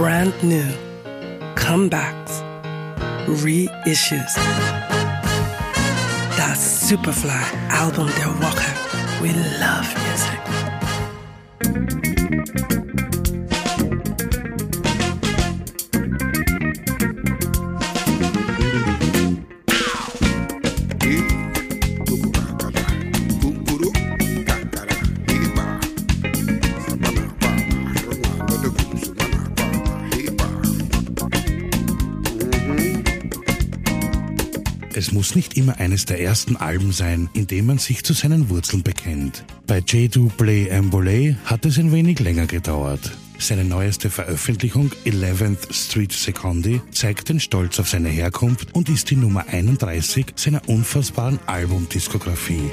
brand new, comebacks, reissues. That Superfly Album der Walker. We love music. Es muss nicht immer eines der ersten Alben sein, in dem man sich zu seinen Wurzeln bekennt. Bei J. Play Ambolay hat es ein wenig länger gedauert. Seine neueste Veröffentlichung 11th Street Secondi zeigt den Stolz auf seine Herkunft und ist die Nummer 31 seiner unfassbaren Albumdiskografie.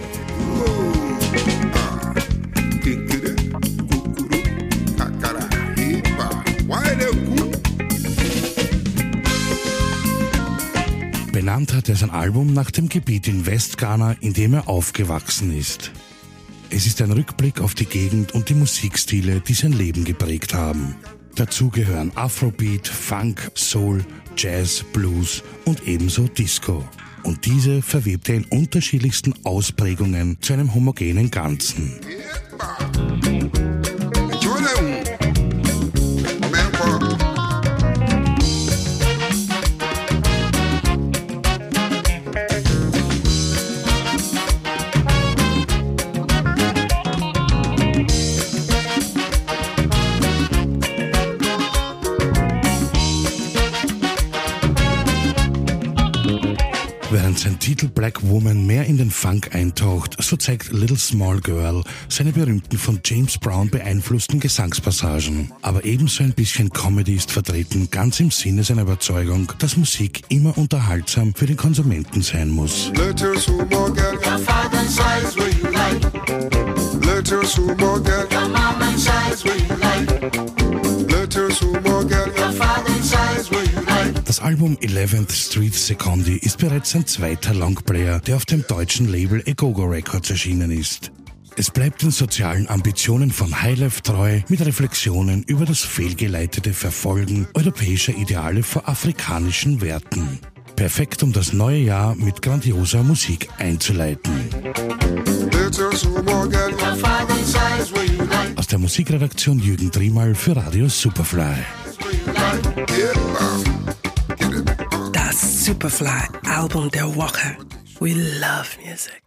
Benannt hat er sein Album nach dem Gebiet in Westghana, in dem er aufgewachsen ist. Es ist ein Rückblick auf die Gegend und die Musikstile, die sein Leben geprägt haben. Dazu gehören Afrobeat, Funk, Soul, Jazz, Blues und ebenso Disco. Und diese verwebt er in unterschiedlichsten Ausprägungen zu einem homogenen Ganzen. Während sein Titel Black Woman mehr in den Funk eintaucht, so zeigt Little Small Girl seine berühmten von James Brown beeinflussten Gesangspassagen. Aber ebenso ein bisschen Comedy ist vertreten, ganz im Sinne seiner Überzeugung, dass Musik immer unterhaltsam für den Konsumenten sein muss. Little small girl, Your father size like. little small girl, Your mama size where you like. little small girl, Your father Das Album 11th Street Secondi ist bereits sein zweiter Longplayer, der auf dem deutschen Label Egogo Records erschienen ist. Es bleibt den sozialen Ambitionen von Highlife treu mit Reflexionen über das fehlgeleitete Verfolgen europäischer Ideale vor afrikanischen Werten. Perfekt, um das neue Jahr mit grandioser Musik einzuleiten. Aus der Musikredaktion Jürgen Driemal für Radio Superfly. Superfly Album der Woche. We love music.